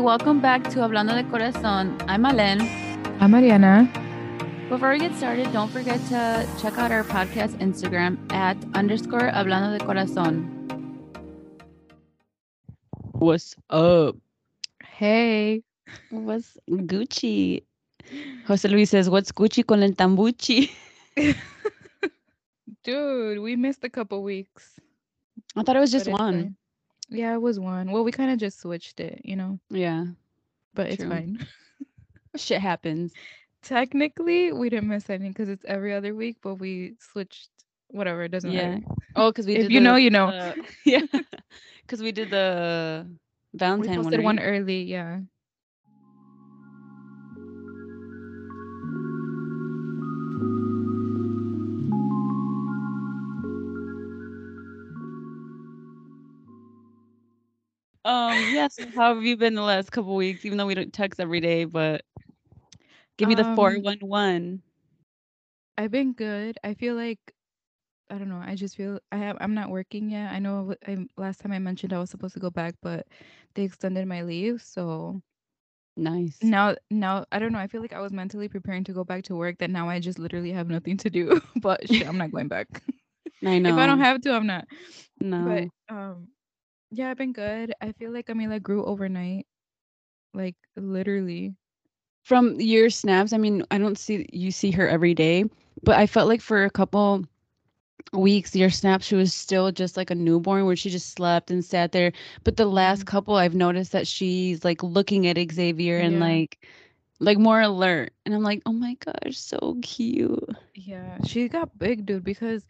welcome back to Hablando de Corazón. I'm Malen. I'm Mariana. Before we get started, don't forget to check out our podcast Instagram at underscore Hablando de Corazón. What's up? Hey. What's Gucci? Jose Luis says, What's Gucci con el tambuchi? Dude, we missed a couple weeks. I thought it was just but it's one. Yeah, it was one. Well, we kind of just switched it, you know, Yeah. but it's fine. Shit happens. Technically, we didn't miss anything because it's every other week, but we switched whatever. It doesn't Yeah. matter. Oh, because we If did you the- know, you know. uh, yeah. Because we did the We Valentine posted one. one early, yeah. Um, yes. how have you been the last couple weeks? Even though we don't text every day, but give me the Um, 411. I've been good. I feel like I don't know. I just feel I have I'm not working yet. I know I, I last time I mentioned I was supposed to go back, but they extended my leave, so Nice. now now I don't know. I feel like I was mentally preparing to go back to work that now I just literally have nothing to do. but shit, I'm not going back. I know. if I don't have to, I'm not. no. But um yeah, I've been good. I feel like Camila grew overnight. Like literally. from your snaps, I mean, I don't see you see her every day, but I felt like for a couple weeks, your snaps, she was still just like a newborn where she just slept and sat there. But the last Mhm. couple, I've noticed that she's like looking at Xavier and Yeah. like like more alert. And I'm like, oh my gosh, so cute. Yeah, she got big, dude, because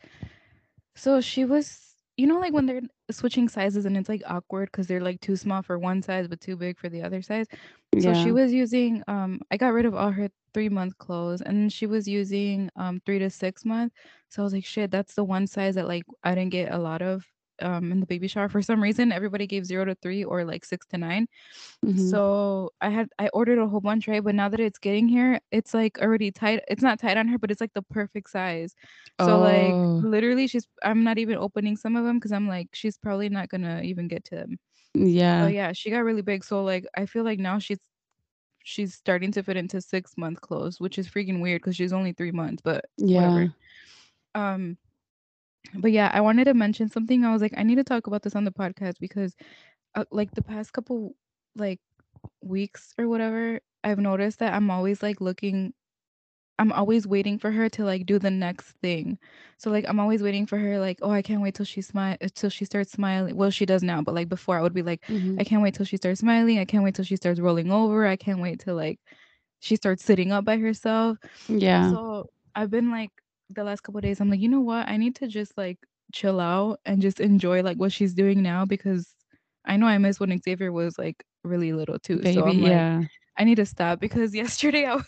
so she was, you know, like when they're switching sizes and it's like awkward because they're like too small for one size but too big for the other size. So yeah. she was using, um, I got rid of all her three month clothes and then she was using um three to six month. So I was like, shit, that's the one size that like I didn't get a lot of um in the baby shower. For some reason, everybody gave zero to three or like six to nine. Mhm. So I had I ordered a whole bunch, right? But now that it's getting here, it's like already tight. It's not tight on her, but it's like the perfect size. So like Oh. literally, she's I'm not even opening some of them because I'm like she's probably not gonna even get to them. yeah. Oh yeah, she got really big. So like I feel like now she's she's starting to fit into six month clothes, which is freaking weird because she's only three months. But Yeah. whatever. Um, but yeah, I wanted to mention something. I was like, I need to talk about this on the podcast because, uh, like the past couple like weeks or whatever, I've noticed that I'm always like looking. I'm always waiting for her to like do the next thing. So like I'm always waiting for her like, oh, I can't wait till she smile till she starts smiling. Well, she does now, but like before I would be like, Mhm. I can't wait till she starts smiling. I can't wait till she starts rolling over. I can't wait till like she starts sitting up by herself. Yeah. So I've been like the last couple days, I'm like, you know what? I need to just like chill out and just enjoy like what she's doing now because I know I miss when Xavier was like really little too. Baby, so I'm like, yeah. I need to stop because yesterday I was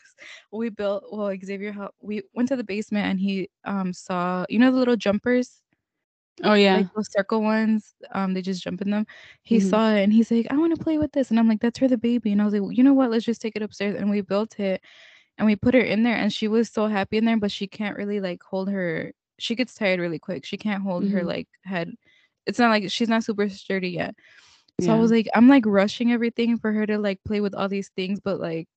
we built well Xavier helped we went to the basement and he um saw you know the little jumpers Oh yeah. like those circle ones um they just jump in them he Mhm. saw it and he's like I want to play with this and I'm like that's for the baby and I was like well, you know what let's just take it upstairs and we built it and we put her in there and she was so happy in there but she can't really like hold her she gets tired really quick she can't hold her Mhm. like head it's not like she's not super sturdy yet so I was like, I'm like rushing everything for her to like play with all these things, but like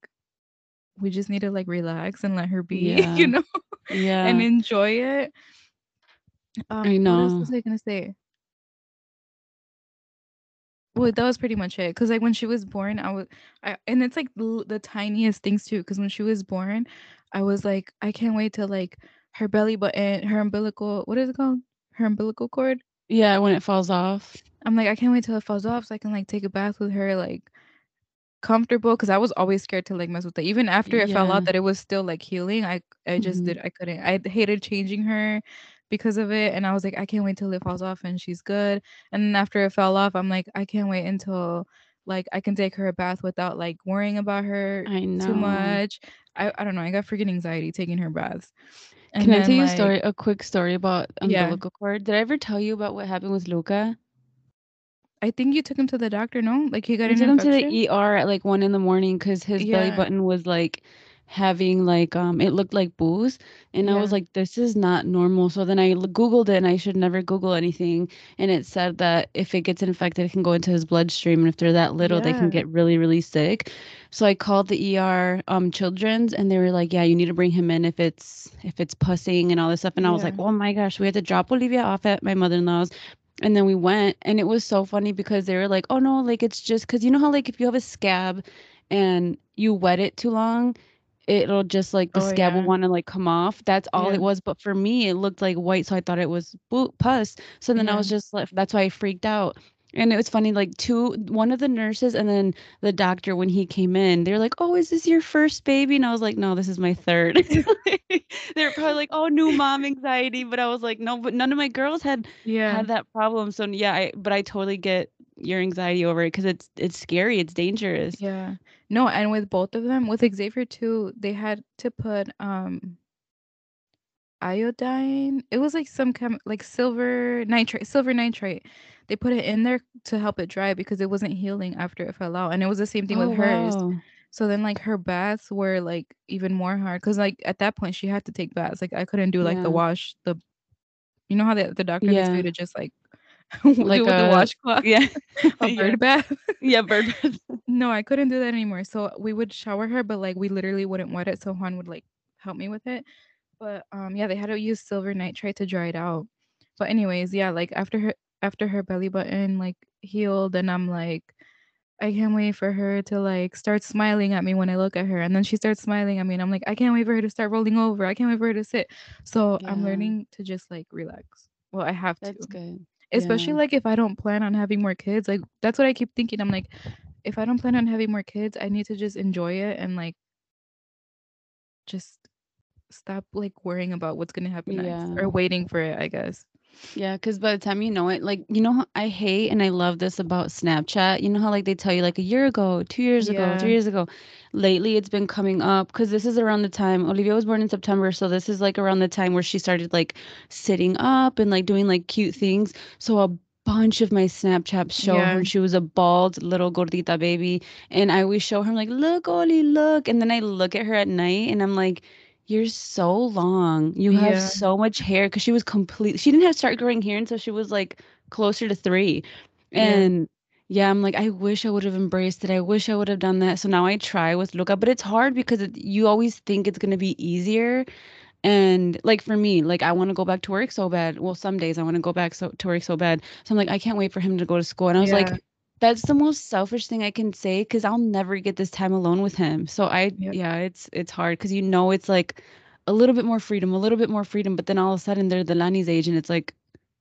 we just need to like relax and let her be, Yeah. you know, yeah. and enjoy it. Um, I What else know. was I gonna say? Well, that was pretty much it. Cause like when she was born, I was, I and it's like the, the tiniest things too. Cause when she was born, I was like, I can't wait to like her belly button, her umbilical, what is it called? Her umbilical cord. yeah, when it falls off. I'm like, I can't wait till it falls off so I can like take a bath with her, like comfortable. Because I was always scared to like mess with it. Even after it fell out, that it was still like healing. I I just Mhm. did I couldn't. I hated changing her because of it, and I was like, I can't wait till it falls off and she's good. And then after it fell off, I'm like, I can't wait until like I can take her a bath without like worrying about her I know. too much. I I don't know. I got freaking anxiety taking her baths. And Can I tell you a story? A quick story about Yeah. umbilical cord. Did I ever tell you about what happened with Luca? I think you took him to the doctor. No, like he got We an took him to the ER at like one in the morning because his belly button was like having like um it looked like booze and I was like this is not normal. So then i googled it and I should never google anything and it said that if it gets infected it can go into his bloodstream and if they're that little they can get really really sick. So I called the ER um children's and they were like yeah you need to bring him in if it's if it's pussing and all this stuff. And I was like oh my gosh we had to drop Olivia off at my mother-in-law's and then we went and it was so funny because they were like oh no like it's just because you know how like if you have a scab and you wet it too long it'll just like the Oh scab will want to like come off. That's all Yeah. it was but for me it looked like white so i thought it was pus. So then i was just like that's why i freaked out. And it was funny like two one of the nurses and then the doctor when he came in they're like oh is this your first baby? And i was like no this is my third. They're probably like oh new mom anxiety. But i was like no but none of my girls had Yeah. had that problem. So yeah I, but i totally get your anxiety over it because it's it's scary it's dangerous. Yeah. No, and with both of them, with Xavier too, they had to put um iodine. It was like some chem like silver nitrate, silver nitrate. They put it in there to help it dry because it wasn't healing after it fell out. And it was the same thing oh with hers. wow So then like her baths were like even more hard because like at that point she had to take baths. Like I couldn't do like the wash, the you know how the, the doctor gets you to just like like with the a washcloth, yeah a yeah bird bath. yeah bird bath. No, I couldn't do that anymore. So we would shower her, but like we literally wouldn't wet it. So Juan would like help me with it. But um yeah, they had to use silver nitrate to dry it out. But anyways, yeah, like after her after her belly button like healed and I'm like I can't wait for her to like start smiling at me when I look at her. And then she starts smiling at me and I'm like, I can't wait for her to start rolling over. I can't wait for her to sit. So I'm learning to just like relax. Well, I have to. that's good Especially yeah like if I don't plan on having more kids. Like that's what I keep thinking. I'm like, if I don't plan on having more kids, I need to just enjoy it and like just stop like worrying about what's gonna happen next yeah or waiting for it, I guess. Yeah, because by the time you know it, like, you know, how I hate and I love this about Snapchat. You know how, like, they tell you, like, a year ago, two years ago, three years ago. Lately, it's been coming up because this is around the time Olivia was born in September. So, this is like around the time where she started, like, sitting up and, like, doing, like, cute things. So, a bunch of my Snapchats show Yeah. her. She was a bald little gordita baby. And I always show her, I'm like, look, Oli, look. And then I look at her at night and I'm like, you're so long. You have Yeah. so much hair because she was complete. She didn't have start growing hair until she was like closer to three. Yeah. And yeah, I'm like, I wish I would have embraced it. I wish I would have done that. So now I try with Luca, but it's hard because it, you always think it's gonna be easier. And like for me, like I want to go back to work so bad. Well, some days I want to go back so to work so bad. So I'm like, I can't wait for him to go to school. And I was like, Yeah. That's the most selfish thing I can say because I'll never get this time alone with him. So I, Yep. yeah, it's it's hard because you know it's like a little bit more freedom, a little bit more freedom, but then all of a sudden they're the Lani's age and it's like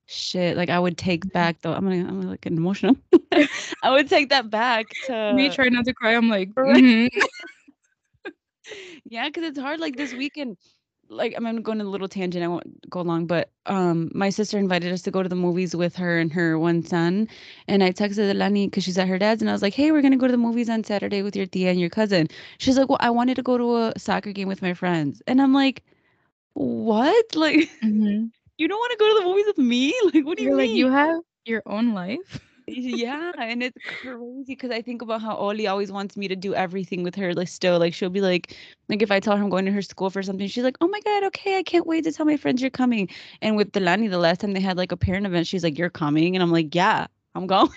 shit. Like I would take back though. I'm gonna I'm gonna like get emotional. I would take that back Me to try not to cry. I'm like, mhm. yeah, because it's hard. Like this weekend, like I'm gonna go on a little tangent. I won't go long, but um, my sister invited us to go to the movies with her and her one son, and I texted Lani because she's at her dad's, and I was like, "Hey, we're gonna go to the movies on Saturday with your tia and your cousin." She's like, "Well, I wanted to go to a soccer game with my friends," and I'm like, "What? Like, Mhm. you don't want to go to the movies with me? Like, what do you You're like, mean?" you have your own life. Yeah, and it's crazy because I think about how Oli always wants me to do everything with her. Like still, like she'll be like, like if I tell her I'm going to her school for something, she's like, "Oh my God, okay, I can't wait to tell my friends you're coming." And with Delani, the last time they had like a parent event, she's like, "You're coming," and I'm like, "Yeah, I'm going."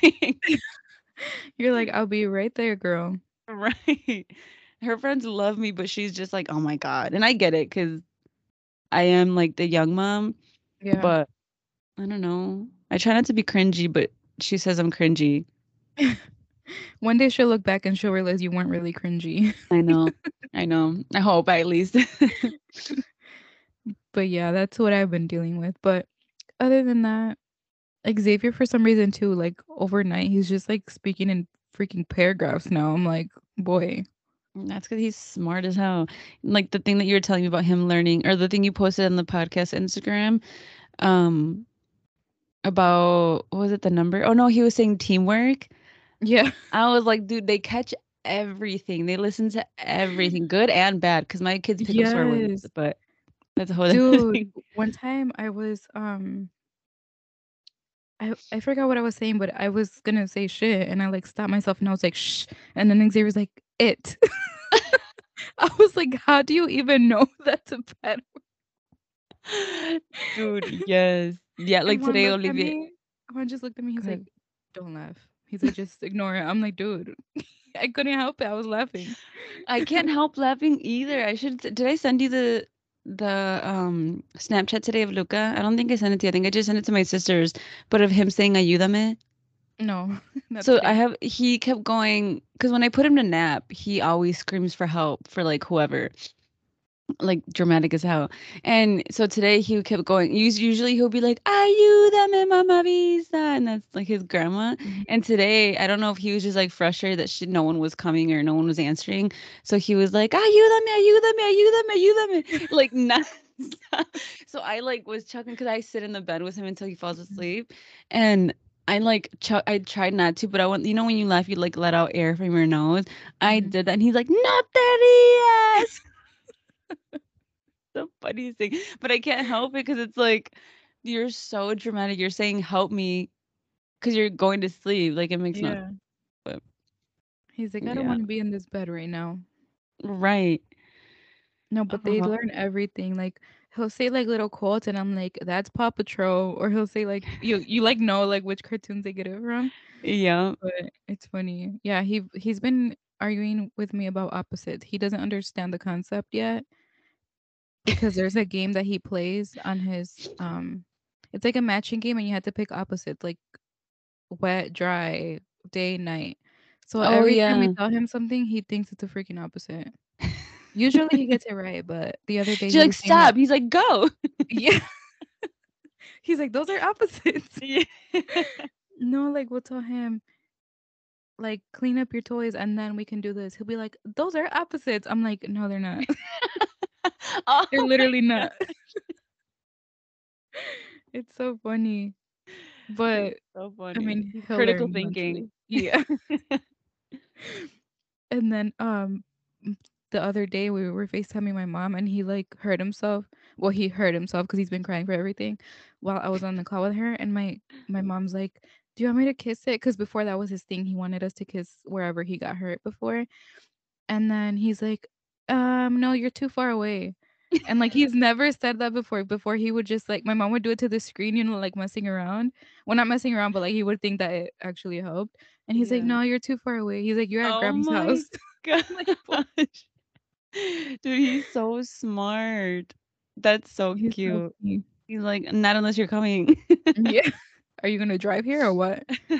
You're like, I'll be right there, girl. right? Her friends love me, but she's just like, "Oh my God," and I get it because I am like the young mom, Yeah. but I don't know. I try not to be cringy, but she says I'm cringy. One day she'll look back and she'll realize you weren't really cringy. I know. I know. I hope at least. But yeah, that's what I've been dealing with. But other than that, Xavier for some reason too, like overnight, he's just like speaking in freaking paragraphs now. I'm like, boy. That's because he's smart as hell. Like the thing that you were telling me about him learning, or the thing you posted on the podcast Instagram, um, about what was it the number? Oh no, he was saying teamwork. Yeah. I was like, dude, they catch everything. They listen to everything, good and bad. Because my kids pick up swear words, but that's a whole Dude, one time I was um I I forgot what I was saying, but I was gonna say shit and I like stopped myself and I was like shh and then Xavier was like it. I was like, how do you even know that's a bad word? Dude, yes. Yeah, like today Olivia Juan just looked at me. He's like, don't laugh. He's like, just ignore it. I'm like, dude, I couldn't help it. I was laughing. I can't help laughing either. I should did I send you the the um Snapchat today of Luca? I don't think I sent it to you. I think I just sent it to my sisters, but of him saying ayúdame. No. So today. I have he kept going because when I put him to nap, he always screams for help for like whoever. Like dramatic as hell. And so today he kept going. Usually he'll be like, Ayúdame, mama visa. And that's like his grandma. Mhm. And today, I don't know if he was just like frustrated that she, no one was coming or no one was answering. So he was like, are you the mama you the ayúdame, ayúdame, ayúdame, ayúdame. Like, not. so I like was chucking because I sit in the bed with him until he falls asleep. And I like, chuck, I tried not to, but I want, you know, when you laugh, you like let out air from your nose. I Mhm. did that. And he's like, no te rías. The funniest thing. But I can't help it because it's like, you're so dramatic. You're saying, help me because you're going to sleep. Like, it makes no Yeah. but- He's like, I don't Yeah. want to be in this bed right now. Right. No, but they Uh-huh. learn everything. Like he'll say like little quotes, and I'm like, "That's Paw Patrol," or he'll say like, "You you like know like which cartoons they get it from." Yeah. But it's funny. Yeah, he he's been arguing with me about opposites. He doesn't understand the concept yet because there's a game that he plays on his um. It's like a matching game, and you have to pick opposites, like wet, dry, day, night. So Oh, every time we tell him something, he thinks it's a freaking opposite. Usually he gets it right, but the other day She's he like, was like- stop. He's like, go. yeah. He's like, those are opposites. yeah. No, like we'll tell him, like, clean up your toys and then we can do this. He'll be like, those are opposites. I'm like, no, they're not. oh, they're literally not. it's so funny. But so funny. I mean, critical thinking. Yeah. and then um the other day we were FaceTiming my mom and he like hurt himself. Well, he hurt himself because he's been crying for everything while I was on the call with her. And my my mom's like, Do you want me to kiss it? Because before that was his thing. He wanted us to kiss wherever he got hurt before. And then he's like, um, no, you're too far away. And like he's never said that before. Before he would just like my mom would do it to the screen, you know, like messing around. Well, not messing around, but like he would think that it actually helped. And he's like, No, you're too far away. He's like, You're at Oh grandma's my house. Gosh. Dude, he's so smart. That's so He's cute. funny. he's like, not unless you're coming. yeah. Are you gonna drive here or what?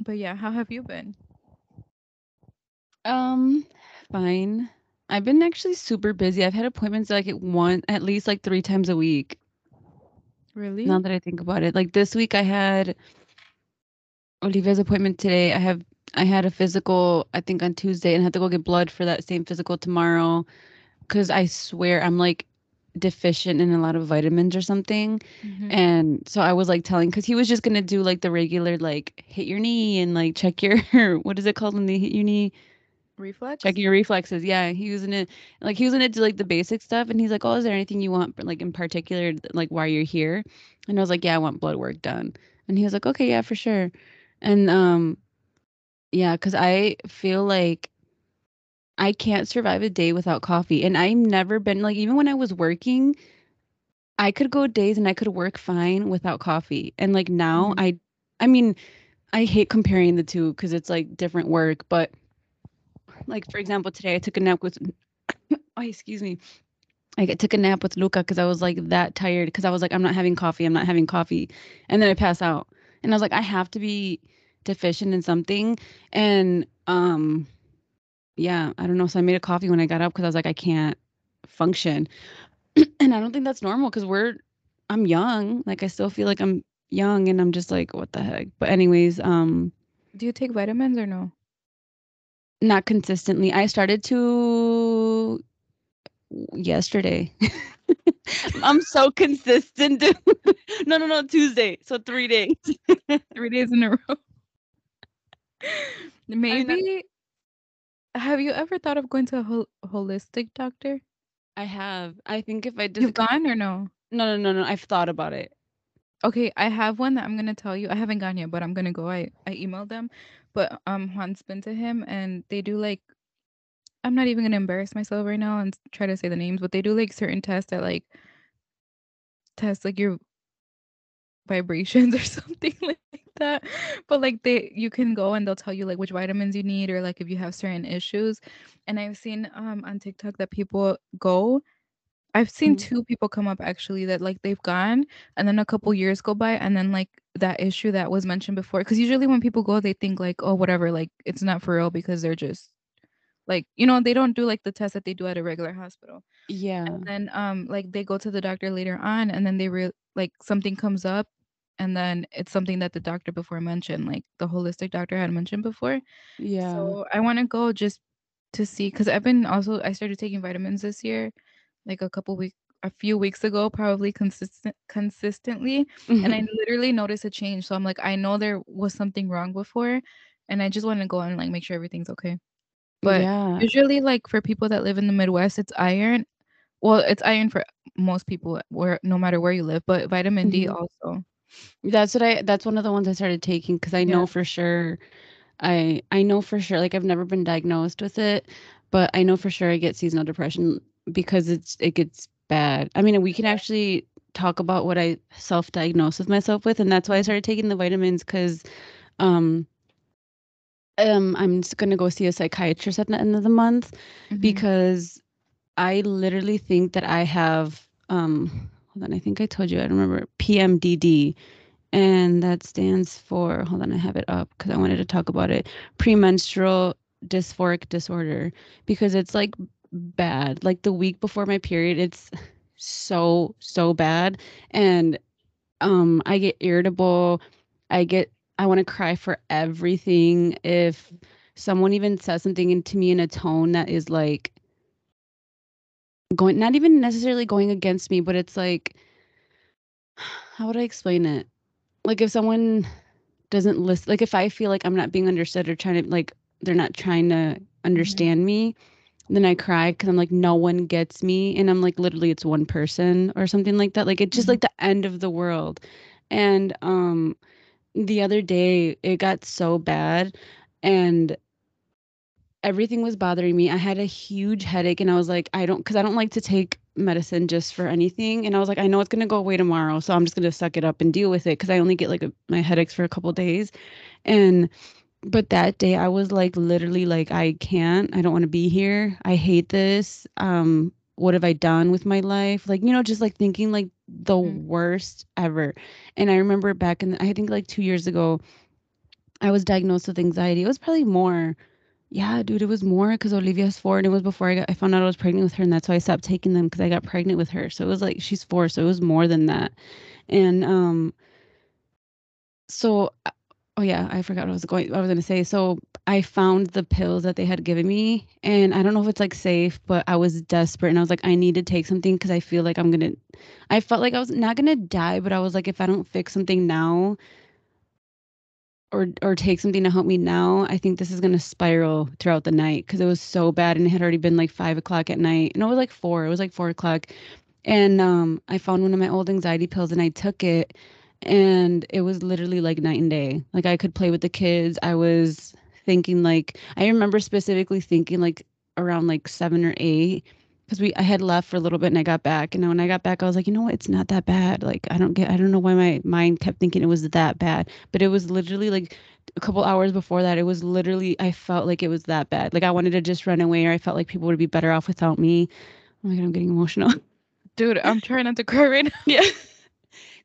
But yeah, how have you been? Um, fine. I've been actually super busy. I've had appointments like at one, at least like three times a week. Really? Now that I think about it, like this week I had Olivia's appointment today. I have I had a physical I think on Tuesday and had to go get blood for that same physical tomorrow cuz I swear I'm like deficient in a lot of vitamins or something. Mhm. And so I was like telling cuz he was just to do like the regular like hit your knee and like check your what is it called when they hit your knee? Reflex? checking your reflexes. Yeah, he was gonna like he was gonna do like the basic stuff, and he's like, "Oh, is there anything you want like in particular like why you're here?" And I was like, "Yeah, I want blood work done." And he was like, "Okay, yeah, for sure." And um, yeah, because I feel like I can't survive a day without coffee, and I've never been like even when I was working. I could go days and I could work fine without coffee. And like now Mhm. I I mean, I hate comparing the two because it's like different work, but like for example, today I took a nap with oh, excuse me. I took a nap with Luca because I was like that tired because I was like, I'm not having coffee, I'm not having coffee. And then I pass out. And I was like, I have to be deficient in something. And um yeah, I don't know. So I made a coffee when I got up because I was like, I can't function. and I don't think that's normal because we're I'm young. Like I still feel like I'm young and I'm just like, what the heck? But anyways, um Do you take vitamins or no? not consistently. I started to yesterday. I'm so consistent. dude. no, no, no, Tuesday. So 3 days. Three days in a row. Maybe. Have you ever thought of going to a hol- holistic doctor? I have. I think if I did You've gone or no? No, no, no, no. I've thought about it. Okay, I have one that I'm gonna tell you. I haven't gone yet, but I'm gonna go. I I emailed them, but um Juan's been to him and they do like I'm not even gonna embarrass myself right now and try to say the names, but they do like certain tests that like test like your vibrations or something like that. But like they you can go and they'll tell you like which vitamins you need or like if you have certain issues. And I've seen um on TikTok that people go I've seen Mhm. two people come up actually that like they've gone and then a couple years go by and then like that issue that was mentioned before because usually when people go they think like oh whatever like it's not for real because they're just like you know they don't do like the test that they do at a regular hospital Yeah. and then um like they go to the doctor later on and then they real like something comes up and then it's something that the doctor before mentioned like the holistic doctor had mentioned before Yeah. so i want to go just to see because i've been also i started taking vitamins this year like a couple weeks a few weeks ago probably consistent consistently and i literally noticed a change so i'm like i know there was something wrong before and i just want to go and like make sure everything's okay but yeah. usually like for people that live in the midwest it's iron well it's iron for most people where no matter where you live but vitamin d Mhm. also That's what I that's one of the ones I started taking because I Yeah. know for sure I I know for sure like I've never been diagnosed with it, but I know for sure I get seasonal depression because it's it gets bad. I mean, we can actually talk about what I self-diagnosed with myself with, and that's why I started taking the vitamins because um um I'm just gonna go see a psychiatrist at the end of the month Mhm. because I literally think that I have um hold on, I think I told you I remember PMDD and that stands for hold on, I have it up because I wanted to talk about it. Premenstrual dysphoric disorder because it's like bad. Like the week before my period, it's so so bad and um I get irritable. I get I want to cry for everything if someone even says something to me in a tone that is like going not even necessarily going against me, but it's like how would I explain it? Like if someone doesn't listen like if I feel like I'm not being understood or trying to like they're not trying to understand me, then I cry because I'm like no one gets me and I'm like literally it's one person or something like that. Like it's just Mhm. like the end of the world. And um the other day it got so bad and everything was bothering me. I had a huge headache and I was like, I don't, because I don't like to take medicine just for anything. And I was like, I know it's going to go away tomorrow. So I'm just going to suck it up and deal with it because I only get like a, my headaches for a couple days. And, but that day I was like, literally, like, I can't, I don't want to be here. I hate this. Um, what have I done with my life? Like, you know, just like thinking like the Mhm. worst ever. And I remember back in, I think like two years ago, I was diagnosed with anxiety. It was probably more. Yeah, dude, it was more because Olivia's four, and it was before I got, I found out I was pregnant with her, and that's why I stopped taking them because I got pregnant with her. So it was like she's four, so it was more than that. And um, so uh, oh yeah, I forgot what I was going. I was gonna say. So I found the pills that they had given me, and I don't know if it's like safe, but I was desperate, and I was like, I need to take something because I feel like I'm gonna. I felt like I was not gonna die, but I was like, if I don't fix something now, or or take something to help me now, I think this is gonna spiral throughout the night because it was so bad and it had already been like five o'clock at night. No, it was like four. It was like four o'clock. And um I found one of my old anxiety pills and I took it and it was literally like night and day. Like I could play with the kids. I was thinking like I remember specifically thinking like around like seven or eight because we I had left for a little bit and I got back and then when I got back I was like you know what? It's not that bad. Like I don't get I don't know why my mind kept thinking it was that bad. But it was literally like a couple hours before that it was literally I felt like it was that bad. Like I wanted to just run away or I felt like people would be better off without me. Oh my god I'm getting emotional. Dude i'm trying not to cry right now. Yeah.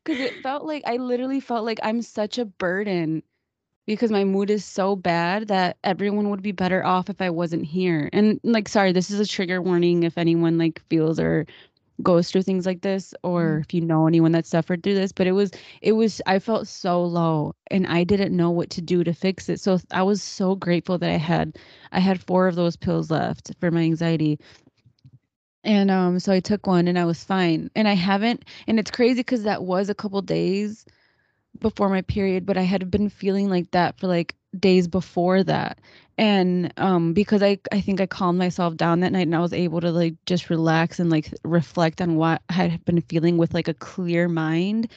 Because it felt like I literally felt like I'm such a burden because my mood is so bad that everyone would be better off if I wasn't here. And like, sorry, this is a trigger warning if anyone like feels or goes through things like this, or Mhm. if you know anyone that suffered through this. But it was, it was, I felt so low and I didn't know what to do to fix it. So I was so grateful that I had, I had four of those pills left for my anxiety. And um, so I took one and I was fine. And I haven't, and it's crazy because that was a couple days before my period, but I had been feeling like that for like days before that. And um because I I think I calmed myself down that night and I was able to like just relax and like reflect on what I had been feeling with like a clear mind.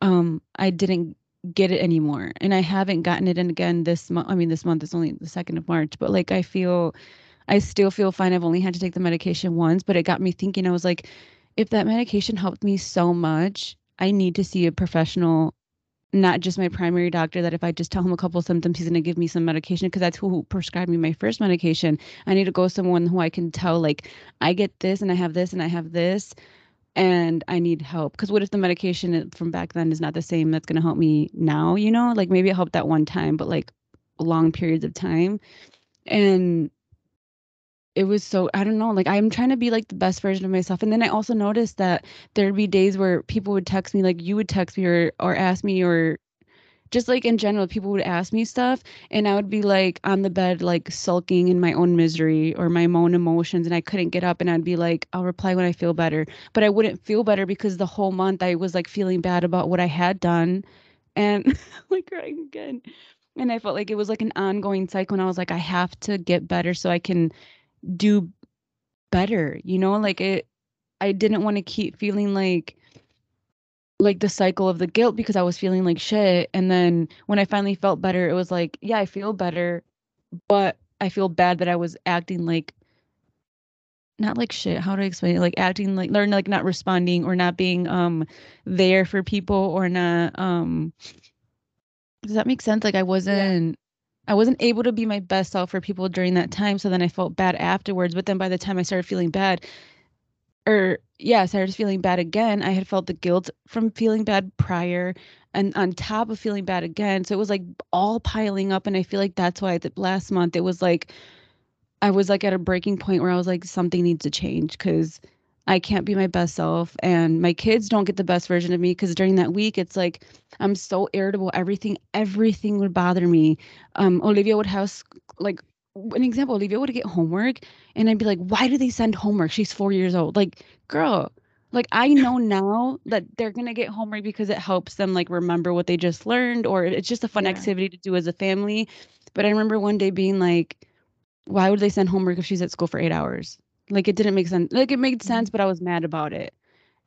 Um I didn't get it anymore. And I haven't gotten it in again this month. I mean this month is only the 2nd of March, but like I feel I still feel fine. I've only had to take the medication once, but it got me thinking. I was like, if that medication helped me so much, I need to see a professional, not just my primary doctor. That if I just tell him a couple symptoms, he's going to give me some medication because that's who prescribed me my first medication. I need to go someone who I can tell, like, I get this and I have this and I have this and I need help. Because what if the medication from back then is not the same that's going to help me now? You know, like maybe it helped that one time, but like long periods of time. And it was so I don't know, like I'm trying to be like the best version of myself. And then I also noticed that there'd be days where people would text me, like you would text me or or ask me or just like in general, people would ask me stuff and I would be like on the bed, like sulking in my own misery or my own emotions, and I couldn't get up. And I'd be like, I'll reply when I feel better. But I wouldn't feel better because the whole month I was like feeling bad about what I had done and like crying again. And I felt like it was like an ongoing cycle. And I was like, I have to get better so I can do better, you know? Like it, I didn't want to keep feeling like, like the cycle of the guilt because I was feeling like shit. And then when I finally felt better, it was like, yeah, I feel better, but I feel bad that I was acting like not like shit. How do I explain it? Like acting like learn like not responding or not being um there for people or not um does that make sense? Like I wasn't I wasn't able to be my best self for people during that time. So then I felt bad afterwards. But then by the time I started feeling bad, or yeah, started feeling bad again. I had felt the guilt from feeling bad prior and on top of feeling bad again. So it was like all piling up. And I feel like that's why the last month it was like I was like at a breaking point where I was like, something needs to change because I can't be my best self. And my kids don't get the best version of me because during that week, it's like I'm so irritable. Everything, everything would bother me. Um, Olivia would have like an example, Olivia would get homework and I'd be like, why do they send homework? She's four years old. Like, girl, like I know now that they're gonna get homework because it helps them like remember what they just learned, or it's just a fun Yeah. activity to do as a family. But I remember one day being like, why would they send homework if she's at school for eight hours? Like it didn't make sense. Like it made sense, but I was mad about it.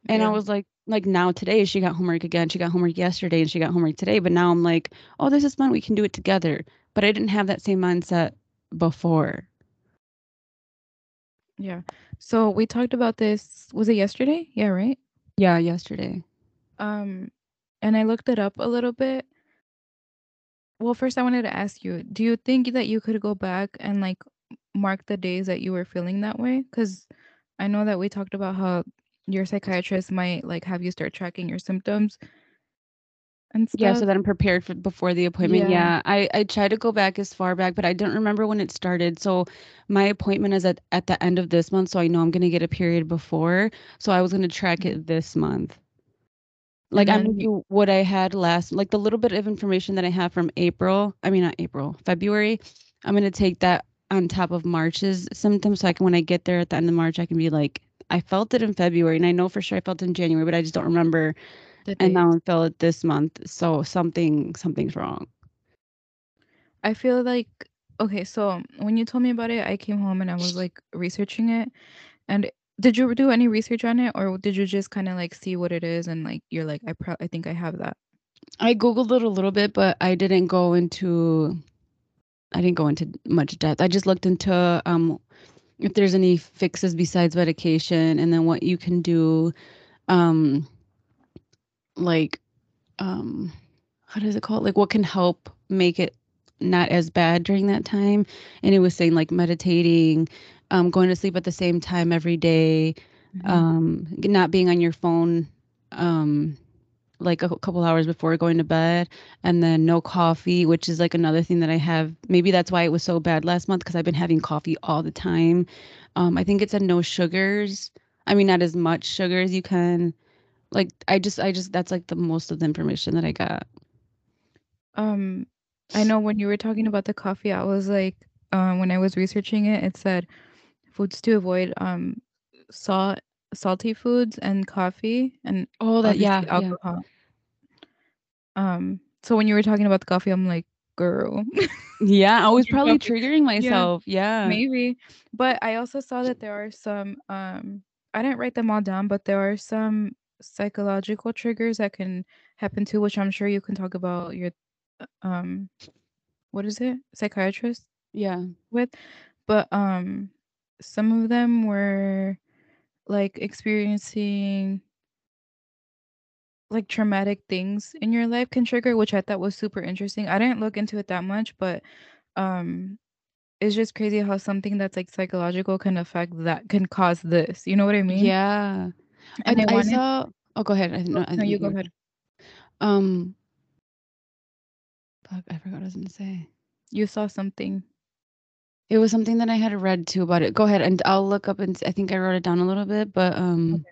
And I was like, like now today she got homework again. She got homework yesterday and she got homework today. But now I'm like, oh, this is fun. We can do it together. But I didn't have that same mindset before. Yeah. So we talked about this. Was it yesterday? Yeah, right. Yeah, yesterday. Um, and I looked it up a little bit. Well, first I wanted to ask you, do you think that you could go back and like mark the days that you were feeling that way? Because I know that we talked about how your psychiatrist might like have you start tracking your symptoms and stuff. Yeah, so that I'm prepared for before the appointment. Yeah. Yeah, I I try to go back as far back, but I don't remember when it started. So my appointment is at at the end of this month, so I know I'm gonna get a period before. So I was gonna track mm-hmm. it this month. Like I'm then gonna do what I had last, like the little bit of information that I have from April. I mean, not April, February. I'm gonna take that on top of March's symptoms, so I can when I get there at the end of March, I can be like, I felt it in February, and I know for sure I felt it in January, but I just don't remember and now. I feel it this month. So something something's wrong. I feel like okay, so when you told me about it, I came home and I was like researching it. And did you do any research on it or did you just kind of like see what it is and like you're like I pro- I think I have that. I googled it a little bit, but I didn't go into I didn't go into much depth. I just looked into um if there's any fixes besides medication and then what you can do um like um how does it call it? Like what can help make it not as bad during that time. And it was saying like meditating, um going to sleep at the same time every day, Mhm. um not being on your phone um like a couple hours before going to bed and then no coffee which is like another thing that i have. Maybe that's why it was so bad last month because i've been having coffee all the time. Um i think it said no sugars i mean not as much sugar as you can like i just i just that's like the most of the information that i got. Um, I know when you were talking about the coffee, I was like, um, when I was researching it, it said foods to avoid um salt, salty foods, and coffee, and oh that yeah obviously yeah alcohol. Um, so when you were talking about the coffee, I'm like, girl, yeah i was probably triggering myself yeah maybe. But I also saw that there are some. Um, I didn't write them all down, but there are some psychological triggers that can happen too, which I'm sure you can talk about your, uh, um, what is it, psychiatrist yeah with but um some of them were like experiencing like traumatic things in your life can trigger, which I thought was super interesting. I didn't look into it that much, but um it's just crazy how something that's like psychological can affect that can cause this. You know what I mean? Yeah. I, And I I wanted- saw. Oh, go ahead. I, no, No, you go ahead. Um. Fuck, I forgot what I was gonna say. You saw something. It was something that I had read too about it. Go ahead, and I'll look up and I think I wrote it down a little bit, but um,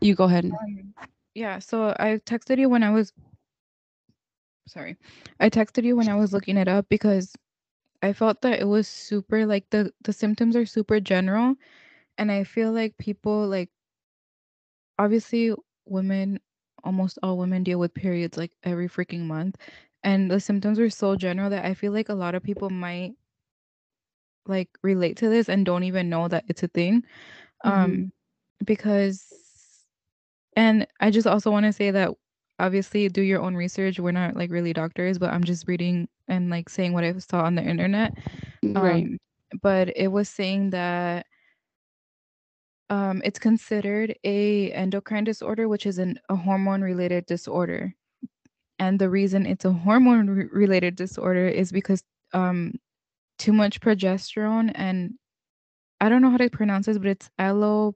you go ahead. Um, yeah, so I texted you when I was sorry. I texted you when I was looking it up because I felt that it was super like the the symptoms are super general and I feel like people like obviously women almost all women deal with periods like every freaking month and the symptoms are so general that I feel like a lot of people might like relate to this and don't even know that it's a thing um because and I just also want to say that obviously do your own research we're not like really doctors but I'm just reading and like saying what I saw on the internet right. um, but it was saying that um, it's considered a endocrine disorder, which is an, a hormone related disorder. And the reason it's a hormone re- related disorder is because um, too much progesterone and I don't know how to pronounce this, but it's allopregnanolone,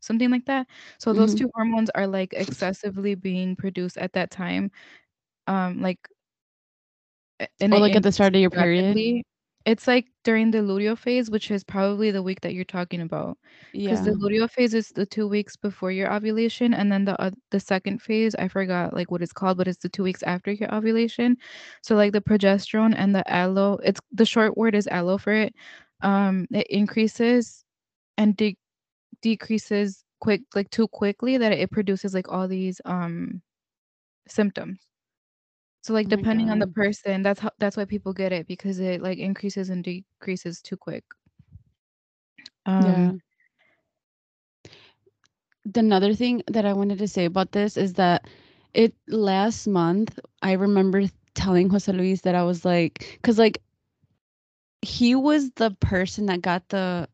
something like that. So those Mhm. two hormones are like excessively being produced at that time. Um, like, and Or like at the start of your period. It's like during the luteal phase, which is probably the week that you're talking about. Because Yeah. the luteal phase is the two weeks before your ovulation, and then the uh, the second phase, I forgot like what it's called, but it's the two weeks after your ovulation. So like the progesterone and the allo, it's the short word is allo for it. Um, it increases and de- decreases quick, like too quickly that it produces like all these um symptoms. So like Oh depending on the God. person, that's how that's why people get it because it like increases and decreases too quick. Um, yeah. The another thing that I wanted to say about this is that it last month I remember telling Jose Luis that I was like, because like he was the person that got the,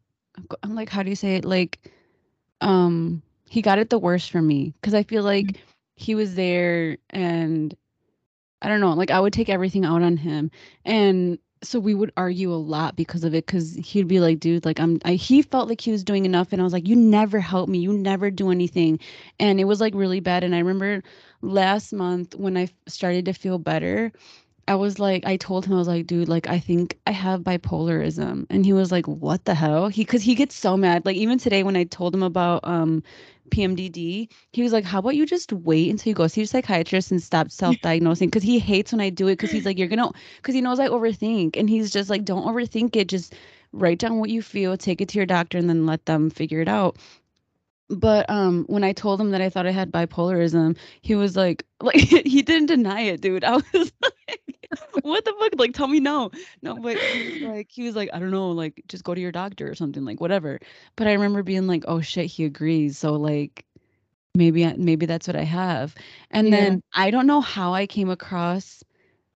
I'm like, how do you say it? Like, um, he got it the worst for me because I feel like he was there and I don't know, like I would take everything out on him and so we would argue a lot because of it because he'd be like dude like i'm I, he felt like he was doing enough and i was like you never help me you never do anything and it was like really bad and i remember last month when i started to feel better i was like i told him i was like dude like i think i have bipolarism and he was like what the hell? He because he gets so mad like even today when i told him about um pmdd he was like how about you just wait until you go see your psychiatrist and stop self-diagnosing because he hates when i do it because he's like you're gonna because he knows I overthink, and he's just like, don't overthink it. Just write down what you feel, take it to your doctor, and then let them figure it out. But um, when I told him that I thought I had bipolarism, he was like, like he didn't deny it, dude. I was like, what the fuck? Like, tell me no, no. But he like, he was like, I don't know, like, just go to your doctor or something, like, whatever. But I remember being like, oh shit, he agrees. So like, maybe I, maybe that's what I have. And Yeah. then I don't know how I came across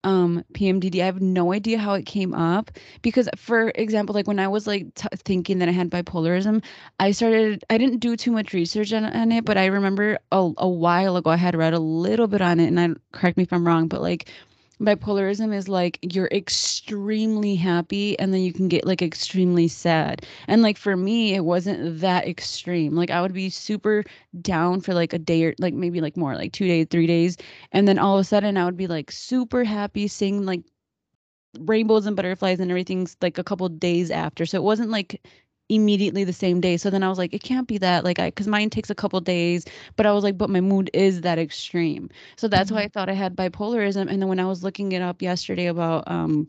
um PMDD. I have no idea how it came up because for example, like when I was like t- thinking that I had bipolarism, I started I didn't do too much research on, on it, but I remember a, a while ago I had read a little bit on it and I correct me if I'm wrong, but like bipolarism is like you're extremely happy and then you can get like extremely sad. And like for me, it wasn't that extreme. Like I would be super down for like a day or like maybe like more like 2 days, 3 days and then all of a sudden I would be like super happy seeing like rainbows and butterflies and everything's like a couple days after. So it wasn't like immediately the same day. So then I was like, it can't be that like I because mine takes a couple days, but I was like, but my mood is that extreme. So that's why I thought I had bipolarism. And then when I was looking it up yesterday about um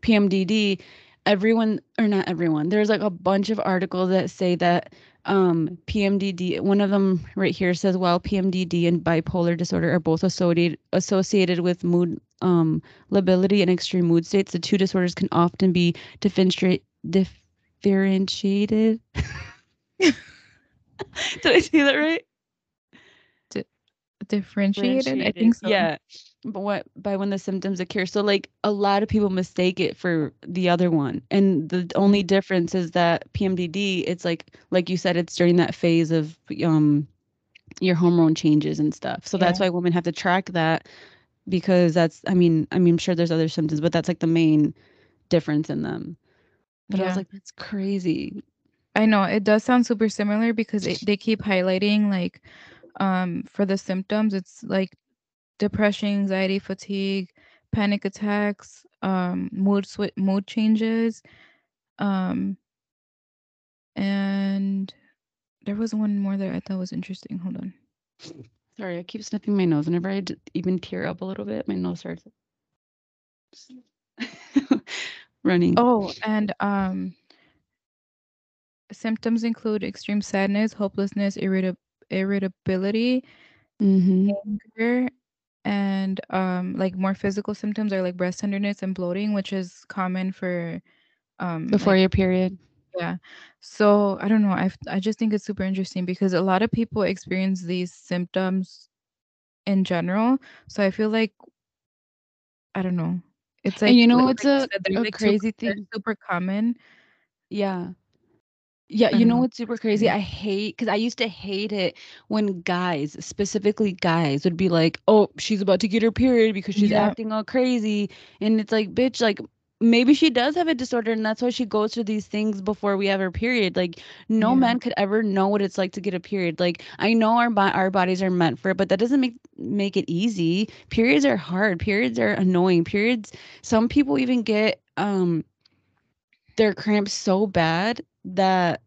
PMDD, everyone or not everyone, there's like a bunch of articles that say that um PMDD one of them right here says well PMDD and bipolar disorder are both associated associated with mood um lability and extreme mood states the two disorders can often be differentiate differentiated did I say that right differentiated. I think so. Yeah. But what by when the symptoms occur. So like a lot of people mistake it for the other one. And the only difference is that PMDD, it's like like you said, it's during that phase of um your hormone changes and stuff. So that's why women have to track that because that's I mean, I mean I'm sure there's other symptoms, but that's like the main difference in them. But I Yeah. was like, that's crazy. I know it does sound super similar because it, they keep highlighting like um for the symptoms it's like depression, anxiety, fatigue, panic attacks, um mood swi- mood changes um and there was one more that I thought was interesting. Hold on. Sorry, I keep sniffing my nose. Whenever I d- even tear up a little bit, my nose starts running. Oh, and um symptoms include extreme sadness, hopelessness, irritab- irritability, Mm-hmm. anger, and um like more physical symptoms are like breast tenderness and bloating, which is common for um Before like your period. yeah. So I don't know. I I just think it's super interesting because a lot of people experience these symptoms in general. So I feel like I don't know. It's like and you know like, like a, a like crazy they're thing? super common. Yeah. Yeah, you know know. what's super crazy? Mm-hmm. I hate because I used to hate it when guys, specifically guys, would be like, "Oh, she's about to get her period because she's Yeah. acting all crazy," and it's like, "Bitch, like maybe she does have a disorder, and that's why she goes through these things before we have her period." Like, no Yeah. man could ever know what it's like to get a period. Like, I know our our bodies are meant for it, but that doesn't make make it easy. Periods are hard. Periods are annoying. Periods. Some people even get um their cramps so bad that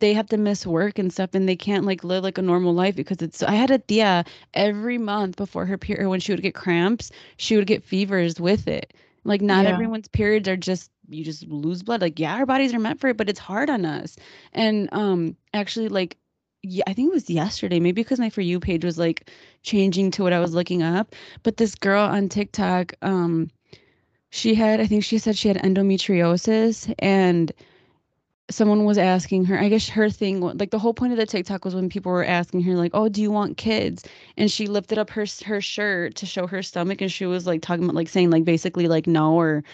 they have to miss work and stuff and they can't like live like a normal life because it's I had a tia every month before her period when she would get cramps, she would get fevers with it. Like not Yeah. everyone's periods are just you just lose blood. Like yeah, our bodies are meant for it, but it's hard on us. And um actually like yeah, I think it was yesterday, maybe because my for you page was like changing to what I was looking up. But this girl on TikTok, um, she had, I think she said she had endometriosis and someone was asking her i guess her thing like the whole point of the tiktok was when people were asking her like oh do you want kids? And she lifted up her her shirt to show her stomach and she was like talking about like saying like basically like no or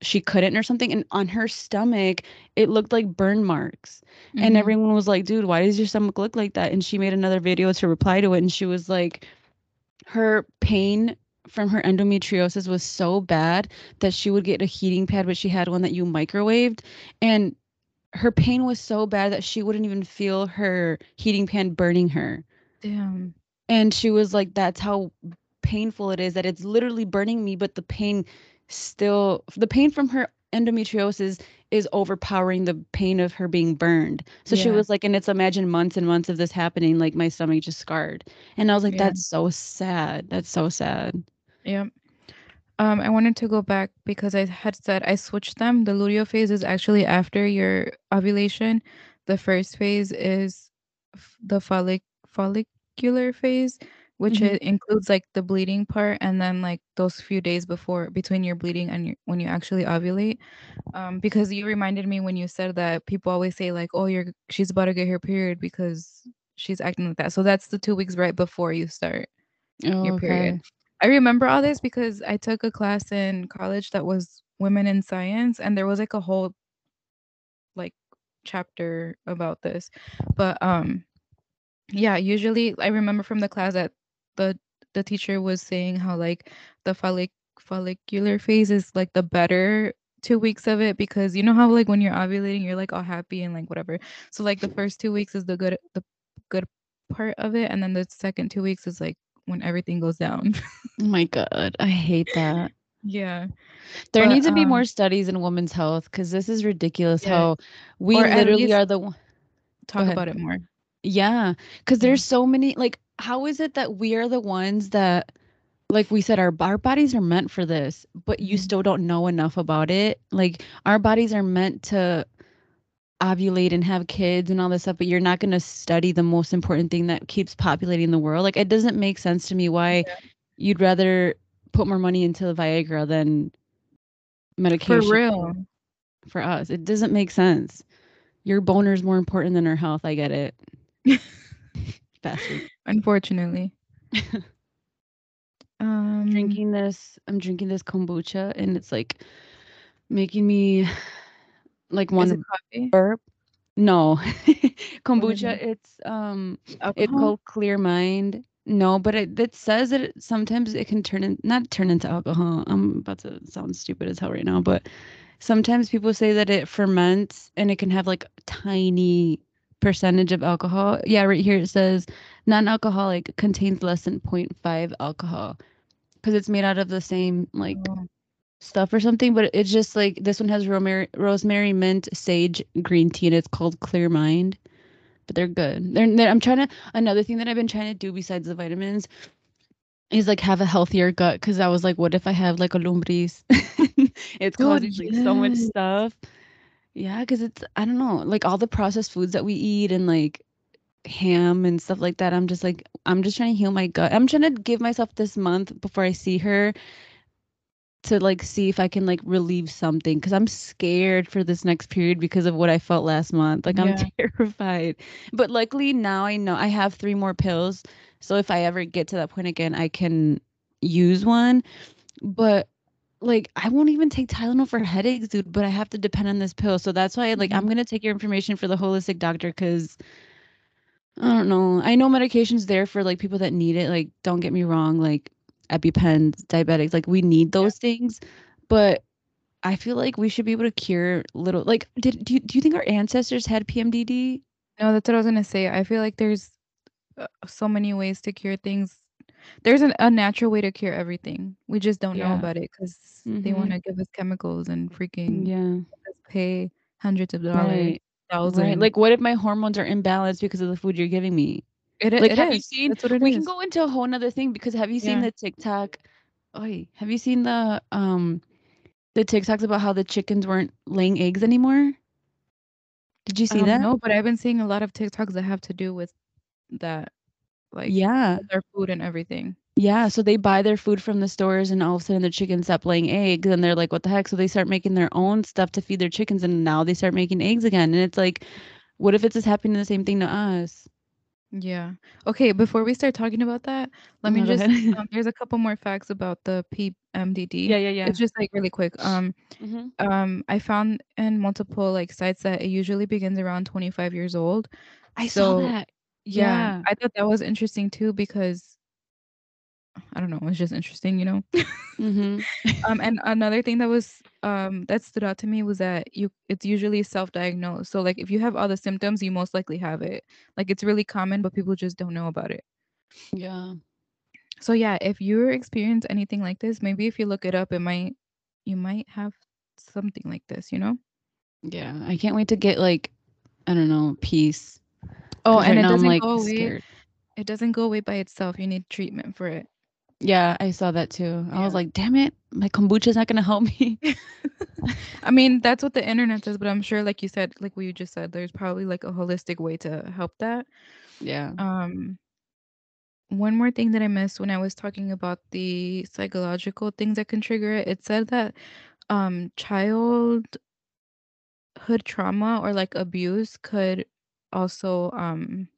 she couldn't or something. And on her stomach it looked like burn marks. And Mhm. everyone was like dude why does your stomach look like that? And she made another video to reply to it and she was like her pain from her endometriosis was so bad that she would get a heating pad but she had one that you microwaved. And her pain was so bad that she wouldn't even feel her heating pan burning her Damn. and she was like that's how painful it is that it's literally burning me but the pain still the pain from her endometriosis is overpowering the pain of her being burned so she was like and it's imagine months and months of this happening like my stomach just scarred and i was like Yeah. that's so sad that's so sad Yep. Um, I wanted to go back because I had said I switched them. The luteal phase is actually after your ovulation. The first phase is f- the follic follicular phase, which Mhm. it includes like the bleeding part, and then like those few days before between your bleeding and your, when you actually ovulate. Um, because you reminded me when you said that people always say like, "Oh, you're she's about to get her period because she's acting like that." So that's the two weeks right before you start oh, your period. okay. I remember all this because I took a class in college that was women in science and there was like a whole like chapter about this. But um yeah, usually I remember from the class that the the teacher was saying how like the follic follicular phase is like the better two weeks of it because you know how like when you're ovulating you're like all happy and like whatever. So like the first two weeks is the good the good part of it and then the second two weeks is like when everything goes down. oh my god i hate that yeah. There But, needs to be more um, studies in women's health because this is ridiculous. Yeah. How we Or literally are the one. Talk about it more. Yeah, because Yeah. there's so many. Like, how is it that we are the ones that, like we said, our our bodies are meant for this, but you Mhm. still don't know enough about it. Like, our bodies are meant to ovulate and have kids and all this stuff, but you're not going to study the most important thing that keeps populating the world. Like, it doesn't make sense to me why you'd rather put more money into the Viagra than medication. For real. for us. It doesn't make sense. Your boner is more important than our health. I get it. Unfortunately. Um, drinking this. I'm drinking this kombucha, and it's like making me like one want it to burp. No, it? kombucha. It's um, it's called Clear Mind. No, but it, it says that it, sometimes it can turn in, not turn into alcohol. I'm about to sound stupid as hell right now, but sometimes people say that it ferments and it can have like tiny percentage of alcohol. Yeah, right here it says non-alcoholic contains less than 0.5 alcohol because it's made out of the same like Oh, stuff or something, but it's just like this one has rosemary, rosemary, mint, sage, green tea, and it's called Clear Mind. But they're good. They're, they're- I'm trying to. Another thing that I've been trying to do besides the vitamins is like have a healthier gut because I was like, what if I have like a lumbriz? it's Dude, causing like so much stuff. Yeah, because it's I don't know, like all the processed foods that we eat and like ham and stuff like that. I'm just like I'm just trying to heal my gut. I'm trying to give myself this month before I see her to like see if I can like relieve something because I'm scared for this next period because of what I felt last month. Like I'm Yeah. terrified. But luckily now I know I have three more pills. So if I ever get to that point again, I can use one. But like I won't even take Tylenol for headaches, dude, but I have to depend on this pill. So that's why like I'm Mhm. gonna take your information for the holistic doctor because I don't know. I know medication's there for like people that need it. Like, don't get me wrong, like EpiPens, diabetics, like we need those things. But I feel like we should be able to cure little like did do you, do you think our ancestors had PMDD? No, that's what I was gonna say. I feel like there's uh, so many ways to cure things. There's an, a natural way to cure everything. We just don't know about it because they Mhm. want to give us chemicals and freaking Yeah. pay hundreds of dollars, Right. thousands. Right. Like what if my hormones are imbalanced because of the food you're giving me? It, Like it have you seen That's what it we is. can go into a whole nother thing because have you seen Yeah. the TikTok have you seen the um the TikToks about how the chickens weren't laying eggs anymore? Did you see Um, that? No, but I've been seeing a lot of TikToks that have to do with that, like Yeah. their food and everything. Yeah, so they buy their food from the stores and all of a sudden the chickens stop laying eggs and they're like, what the heck? So they start making their own stuff to feed their chickens and now they start making eggs again. And it's like, what if it's just happening the same thing to us? Yeah. Okay, before we start talking about that, let me No, go just ahead. um, there's a couple more facts about the PMDD. yeah, yeah, yeah. It's just like really quick. Um hmm um I found in multiple like sites that it usually begins around 25 years old. I saw So, that. Yeah, Yeah. I thought that was interesting too because I don't know, it's just interesting, you know. hmm um and another thing that was um that stood out to me was that you it's usually self-diagnosed. So like if you have all the symptoms, you most likely have it. Like it's really common but people just don't know about it. Yeah. So yeah, if you experience anything like this, maybe if you look it up, it might you might have something like this, you know? Yeah. I can't wait to get like, I don't know, peace. Oh, and right it now I'm doesn't like go away. scared. It doesn't go away by itself. You need treatment for it. Yeah, I saw that too. I was like, damn it, my kombucha's not gonna help me. I mean, that's what the internet says, but I'm sure like you said, like what you just said, there's probably like a holistic way to help that. yeah. Um one more thing that I missed when I was talking about the psychological things that can trigger it, it said that um childhood trauma or like abuse could also um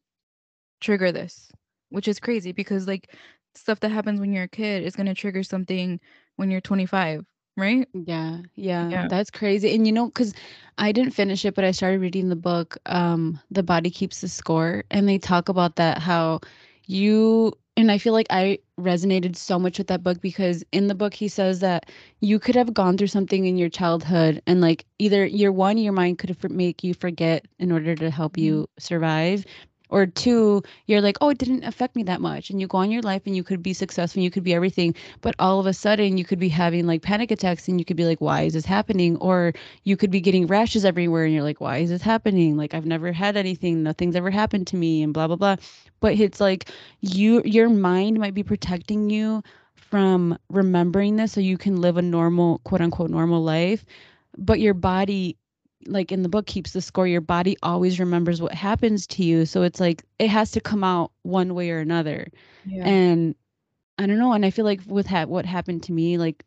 trigger this, which is crazy because like stuff that happens when you're a kid is going to trigger something when you're 25, right? Yeah, yeah, Yeah. that's crazy. And you know, because I didn't finish it, but I started reading the book, um, The Body Keeps the Score, and they talk about that how you and I feel like I resonated so much with that book because in the book he says that you could have gone through something in your childhood and like either year one, your mind could have make you forget in order to help you survive. Or two, you're like, oh, it didn't affect me that much. And you go on your life and you could be successful and you could be everything. But all of a sudden, you could be having like panic attacks and you could be like, why is this happening? Or you could be getting rashes everywhere and you're like, why is this happening? Like, I've never had anything. Nothing's ever happened to me and blah, blah, blah. But it's like you, your mind might be protecting you from remembering this so you can live a normal, quote unquote, normal life. But your body like in the book keeps the score your body always remembers what happens to you so it's like it has to come out one way or another Yeah. and i don't know and i feel like with ha- what happened to me like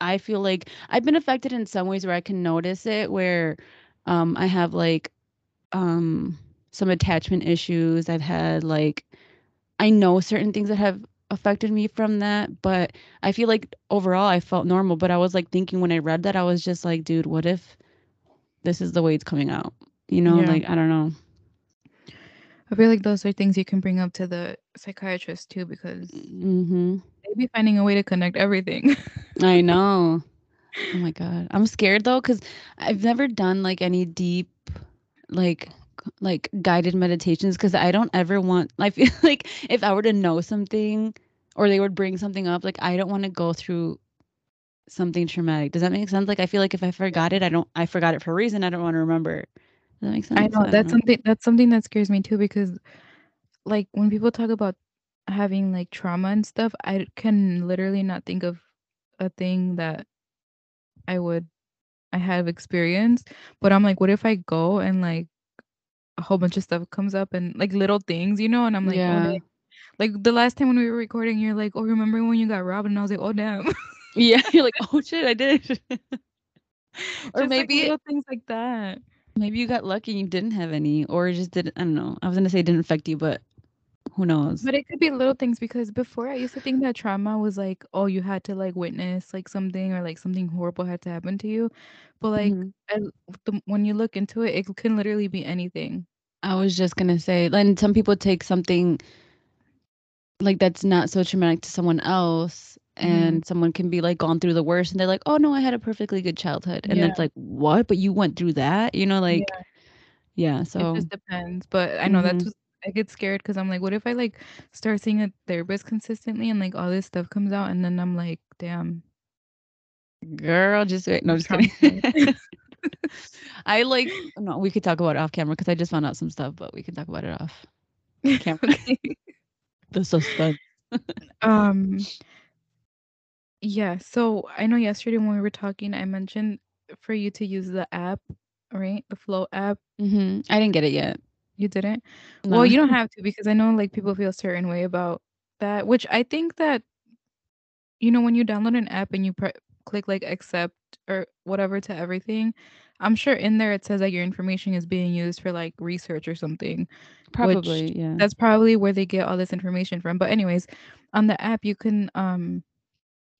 i feel like i've been affected in some ways where i can notice it where um i have like um some attachment issues i've had like I know certain things that have affected me from that, but I feel like overall I felt normal. But I was like thinking when I read that, I was just like, dude, what if this is the way it's coming out? You know, Yeah. like I don't know. I feel like those are things you can bring up to the psychiatrist too because hmm be finding a way to connect everything. I know. Oh my god, I'm scared though because I've never done like any deep, like like guided meditations because I don't ever want. I feel like if I were to know something or they would bring something up, like I don't want to go through something traumatic. Does that make sense? Like I feel like if I forgot it, I don't. I forgot it for a reason. I don't want to remember. Does that make sense? I know don't that's something that's something that scares me too because like when people talk about having like trauma and stuff, I can literally not think of a thing that I would I have experienced. But I'm like, what if I go and like a whole bunch of stuff comes up and like little things, you know, and I'm like, oh, Yeah. dang. like the last time when we were recording, you're like, oh, remember when you got robbed? And I was like, oh damn. Yeah. You're like, oh shit, I did. or like, maybe little things like that. maybe you got lucky and you didn't have any, or it just didn't. I don't know. I was gonna say it didn't affect you, but who knows? But it could be little things because before I used to think that trauma was like, oh, you had to like witness like something or like something horrible had to happen to you. But like Mhm. I, the, when you look into it, it can literally be anything. I was just gonna say, and some people take something like that's not so traumatic to someone else, Mhm. and someone can be like gone through the worst, and they're like, "Oh no, I had a perfectly good childhood," and Yeah. it's like, "What? But you went through that?" You know, like, yeah. so it just depends. But I know that's Mhm. what- I get scared because I'm like, what if I like start seeing a therapist consistently and like all this stuff comes out and then I'm like, damn. girl, just wait. No, just kidding. I like no. We could talk about it off camera because I just found out some stuff, but we can talk about it off camera. The suspense. Um. Yeah. So I know yesterday when we were talking, I mentioned for you to use the app, right? The Flo app. hmm I didn't get it yet. You didn't. No. Well, you don't have to because I know like people feel a certain way about that, which I think that you know when you download an app and you pre- click like accept or whatever to everything, I'm sure in there it says that your information is being used for like research or something. Probably, yeah. That's probably where they get all this information from. But anyways, on the app you can um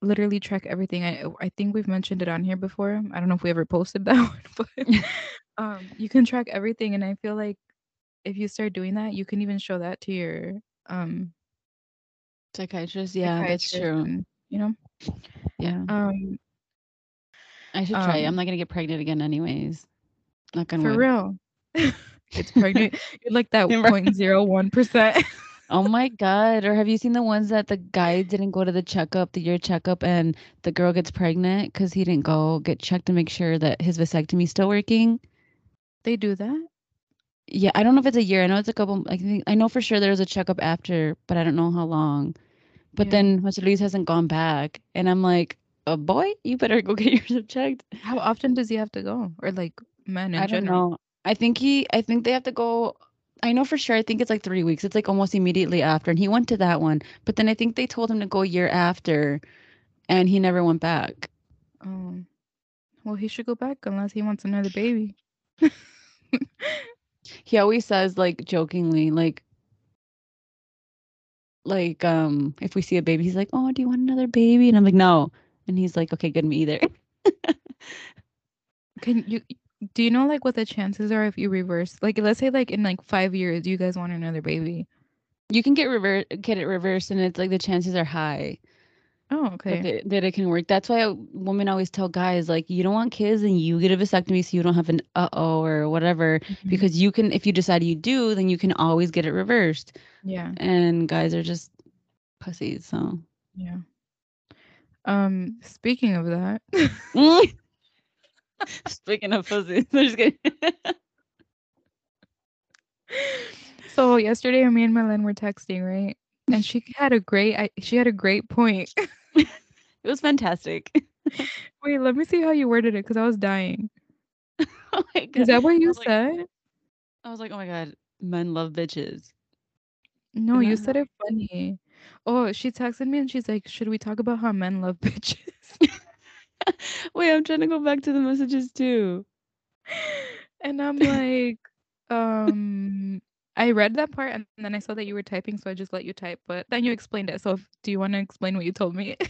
literally track everything. I I think we've mentioned it on here before. I don't know if we ever posted that one, but um you can track everything and I feel like if you start doing that, you can even show that to your um Psychiatrist, yeah, that's true. and, you know. Yeah. Um I should try. Um, I'm not gonna get pregnant again, anyways. Not gonna. for real. it's pregnant. You're like that Right. 0.01%. Oh my god! Or have you seen the ones that the guy didn't go to the checkup, the year checkup, and the girl gets pregnant because he didn't go get checked to make sure that his vasectomy's still working? they do that? Yeah, I don't know if it's a year. I know it's a couple. I think I know for sure there was a checkup after, but I don't know how long. But Yeah. then Jose Luis hasn't gone back, and I'm like, "Oh boy, you better go get yourself checked." How often does he have to go? Or like men in I don't general? know. I think he. I think they have to go. I know for sure. I think it's like three weeks. It's like almost immediately after, and he went to that one. But then I think they told him to go a year after, and he never went back. Oh. Well, he should go back unless he wants another baby. He always says like jokingly, like, like um, if we see a baby, he's like, "Oh, do you want another baby?" And I'm like, "No," and he's like, "Okay, good, me either." Can you do you know like what the chances are if you reverse? Like let's say like in like 5 years you guys want another baby. you can get rever- get it reversed, and it's like the chances are high. Oh, that, okay. it, that it can work. That's why women always tell guys like you don't want kids and you get a vasectomy so you don't have an uh oh or whatever Mhm. because you can if you decide you do then you can always get it reversed Yeah. and guys are just pussies so Yeah. Um speaking of that, speaking of pussies I'm just kidding. so yesterday me and Malen were texting, right? And she had a great I, she had a great point. it was fantastic Wait, let me see how you worded it cuz I was dying. oh Is that what you like- said? I was like oh my god men love bitches No, you said it funny. Oh, she texted me and she's like, "Should we talk about how men love bitches?" wait I'm trying to go back to the messages too and I'm like, um, I read that part and then I saw that you were typing, so I just let you type. But then you explained it. So if, do you want to explain what you told me?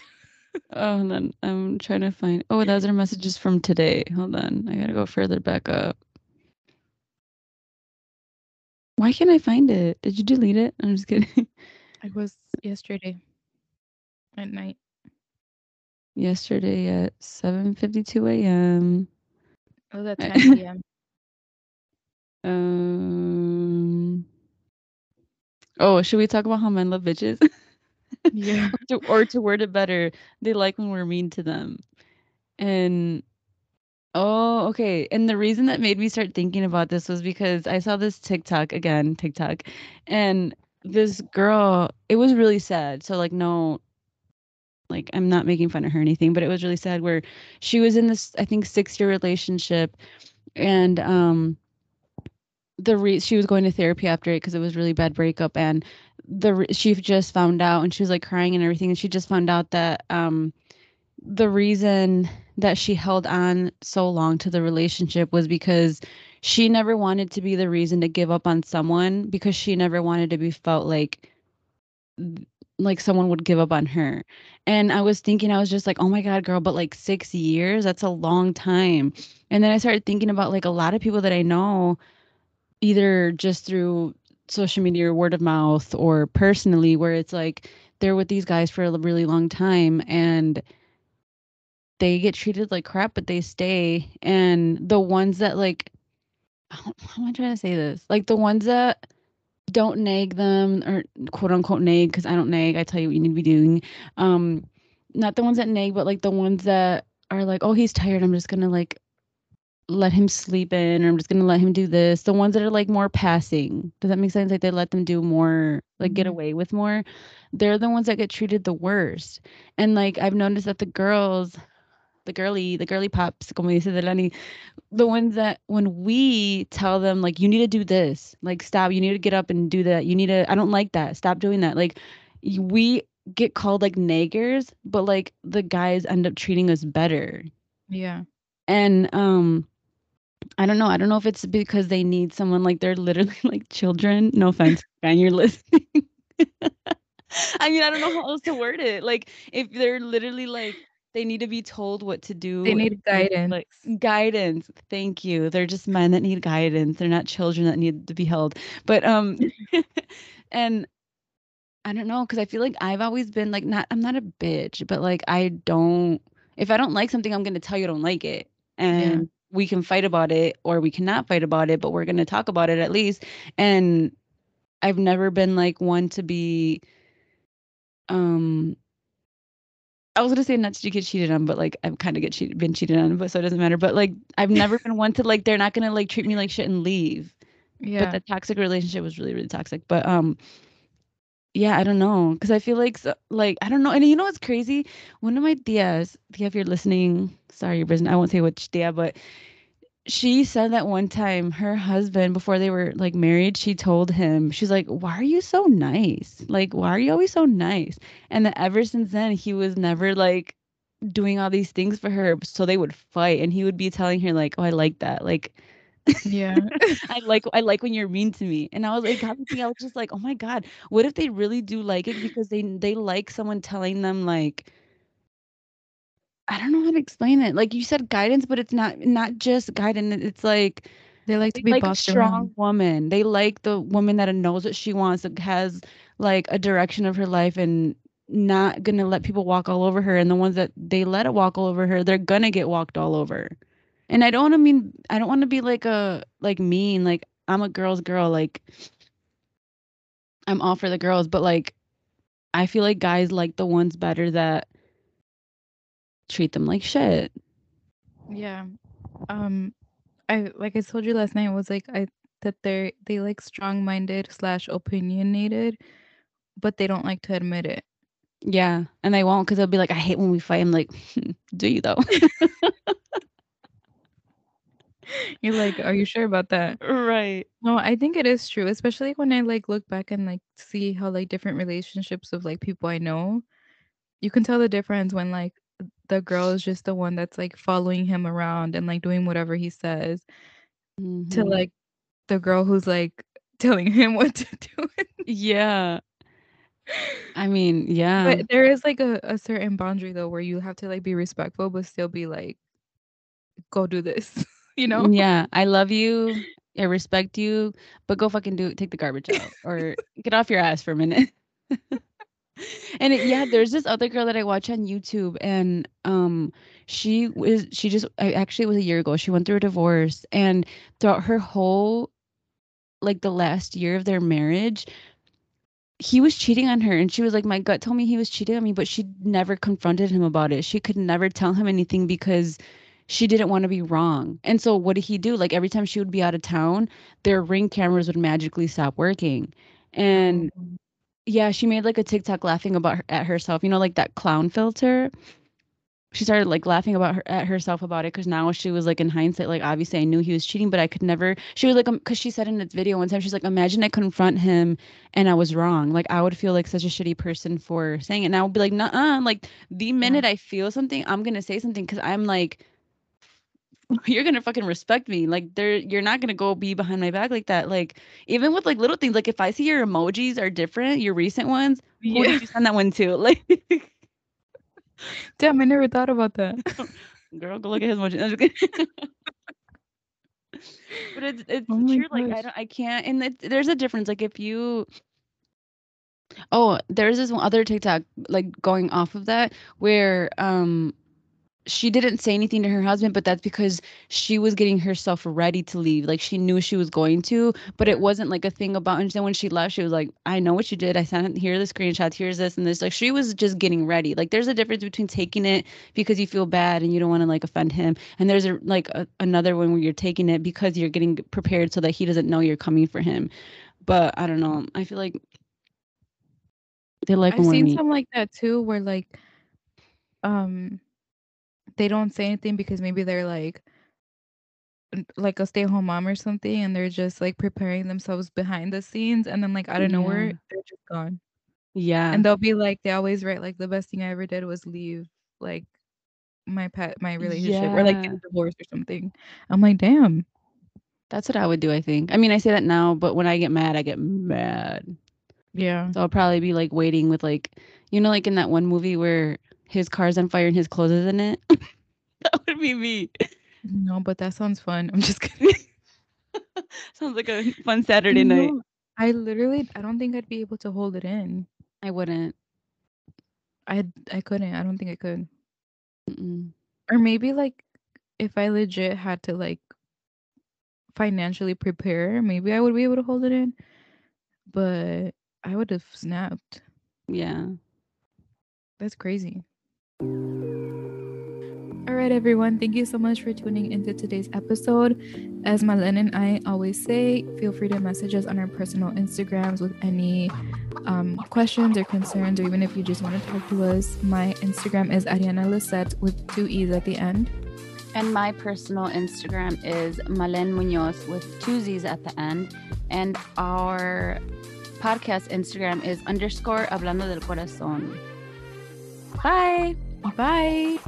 Oh, and then I'm trying to find. Oh, those are messages from today. Hold on, I gotta go further back up. Why can't I find it? Did you delete it? I'm just kidding. it was yesterday at night. Yesterday at 7:52 a.m. Oh, I- 10 p.m. Um. Oh, should we talk about how men love bitches? yeah. to, or to word it better, they like when we're mean to them. And oh, okay. And the reason that made me start thinking about this was because I saw this TikTok again, TikTok, and this girl, it was really sad. So like no like I'm not making fun of her or anything, but it was really sad where she was in this I think 6-year relationship and um the re- she was going to therapy after it because it was really bad breakup and the re- she just found out and she was like crying and everything and she just found out that um the reason that she held on so long to the relationship was because she never wanted to be the reason to give up on someone because she never wanted to be felt like like someone would give up on her. And I was thinking I was just like, "Oh my god, girl, but like 6 years, that's a long time." And then I started thinking about like a lot of people that I know either just through social media or word of mouth or personally where it's like they're with these guys for a really long time and they get treated like crap but they stay and the ones that like how am I trying to say this? Like the ones that don't nag them or quote unquote nag because I don't nag. I tell you what you need to be doing. Um, not the ones that nag, but like the ones that are like, oh, he's tired. I'm just gonna like let him sleep in, or I'm just gonna let him do this. The ones that are like more passing. Does that make sense? Like they let them do more, like get Mhm. away with more. They're the ones that get treated the worst. And like I've noticed that the girls, the girly, the girly pops, como dice Delani, the ones that when we tell them like you need to do this like stop you need to get up and do that you need to i don't like that stop doing that like we get called like naggers but like the guys end up treating us better Yeah. and um i don't know i don't know if it's because they need someone like they're literally like children no offense and you're listening i mean i don't know how else to word it like if they're literally like they need to be told what to do They need guidance. like guidance. thank you. They're just men that need guidance. They're not children that need to be held. But um and i don't know because i feel like i've always been like not i'm not a bitch but like i don't if i don't like something i'm going to tell you i don't like it. And we can fight about it or we cannot fight about it but we're going to talk about it at least. And i've never been like one to be um I was gonna say not to get cheated on, but like I've kind of get cheated, been cheated on, but so it doesn't matter. But like I've never been one to like they're not gonna like treat me like shit and leave. Yeah. But the toxic relationship was really really toxic. But um, yeah, I don't know because I feel like so, like I don't know. And you know what's crazy? One of my tias, tia, if you're listening, sorry, Brisbane, I won't say which tia, but she said that one time her husband before they were like married she told him she's like why are you so nice? Like why are you always so nice? And that ever since then he was never like doing all these things for her so they would fight and he would be telling her like oh i like that like yeah. i like i like when you're mean to me. And i was like I was just like oh my god what if they really do like it because they they like someone telling them like I don't know how to explain it. Like you said, guidance, but it's not not just guidance. It's like They like to be like a strong around. woman. They like the woman that knows what she wants, that has like a direction of her life and not gonna let people walk all over her. And the ones that they let it walk all over her, they're gonna get walked all over. And I don't want to mean I don't want to be like a like mean. Like I'm a girl's girl. Like I'm all for the girls, but like I feel like guys like the ones better that treat them like shit. Yeah. Um I like I told you last night was like I that they're they like strong minded slash opinionated, but they don't like to admit it. Yeah, and they won't because they'll be like, "I hate when we fight." I'm like, "Do you though?" You're like, are you sure about that? right. No, I think it is true, especially when I like look back and like see how like different relationships of like people I know, you can tell the difference when like the girl is just the one that's like following him around and like doing whatever he says to Mhm. like the girl who's like telling him what to do. Yeah. I mean, yeah. but there is like a, a certain boundary though where you have to like be respectful but still be like go do this you know Yeah, I love you. I respect you, but go fucking do it. Take the garbage out or get off your ass for a minute. and it, yeah, there's this other girl that I watch on YouTube, and um, she was she just I, actually it was a year ago. She went through a divorce, and throughout her whole like the last year of their marriage, he was cheating on her, and she was like, my gut told me he was cheating on me, but she never confronted him about it. She could never tell him anything because she didn't want to be wrong. And so what did he do? Like every time she would be out of town, their ring cameras would magically stop working. And yeah, she made like a TikTok laughing about her, at herself, you know, like that clown filter. She started like laughing about her at herself about it because now she was like in hindsight, like obviously I knew he was cheating, but I could never. She was like, um, because she said in this video one time, she's like, imagine I confront him and I was wrong. Like I would feel like such a shitty person for saying it. And I would be like, nah, like the minute I feel something, I'm gonna say something because I'm like, you're gonna fucking respect me. Like there you're not gonna go be behind my back like that. Like even with like little things, like if I see your emojis are different, your recent ones, who yeah did you send that one to? Like damn i never thought about that girl, go look at his emojis. No, I'm just kidding. but it's it's oh true. Like I don't I can't and it, there's a difference. Like if you oh, there's this one other TikTok like going off of that where um she didn't say anything to her husband, but that's because she was getting herself ready to leave. Like she knew she was going to, but it wasn't like a thing about. And then when she left, she was like, "I know what you did. I sent it here the screenshots. Here's this and this." Like she was just getting ready. Like there's a difference between taking it because you feel bad and you don't want to like offend him, and there's a like a, another one where you're taking it because you're getting prepared so that he doesn't know you're coming for him. But I don't know. I feel like they like i've seen some like that too where like um they don't say anything because maybe they're like like a stay-at-home mom or something and they're just like preparing themselves behind the scenes and then like out of nowhere Yeah. they're just gone Yeah. and they'll be like they always write like the best thing i ever did was leave like my pet my relationship or like get a divorce or something i'm like damn That's what I would do, I think. I mean, I say that now, but when I get mad, I get mad. yeah So I'll probably be like waiting with like, you know, like in that one movie where his car's on fire and his clothes is in it. that would be me. no but that sounds fun i'm just kidding Sounds like a fun Saturday night. I literally i don't think i'd be able to hold it in I wouldn't. i i couldn't i don't think i could Mm-mm. or maybe like if i legit had to like financially prepare maybe i would be able to hold it in but i would have snapped Yeah. that's crazy all right everyone thank you so much for tuning into today's episode as Malen and i always say feel free to message us on our personal instagrams with any um, questions or concerns or even if you just want to talk to us my instagram is ariana lisette with two e's at the end And my personal Instagram is Malen Munoz with two Z's at the end. And our podcast Instagram is underscore hablando del corazón. Bye. Bye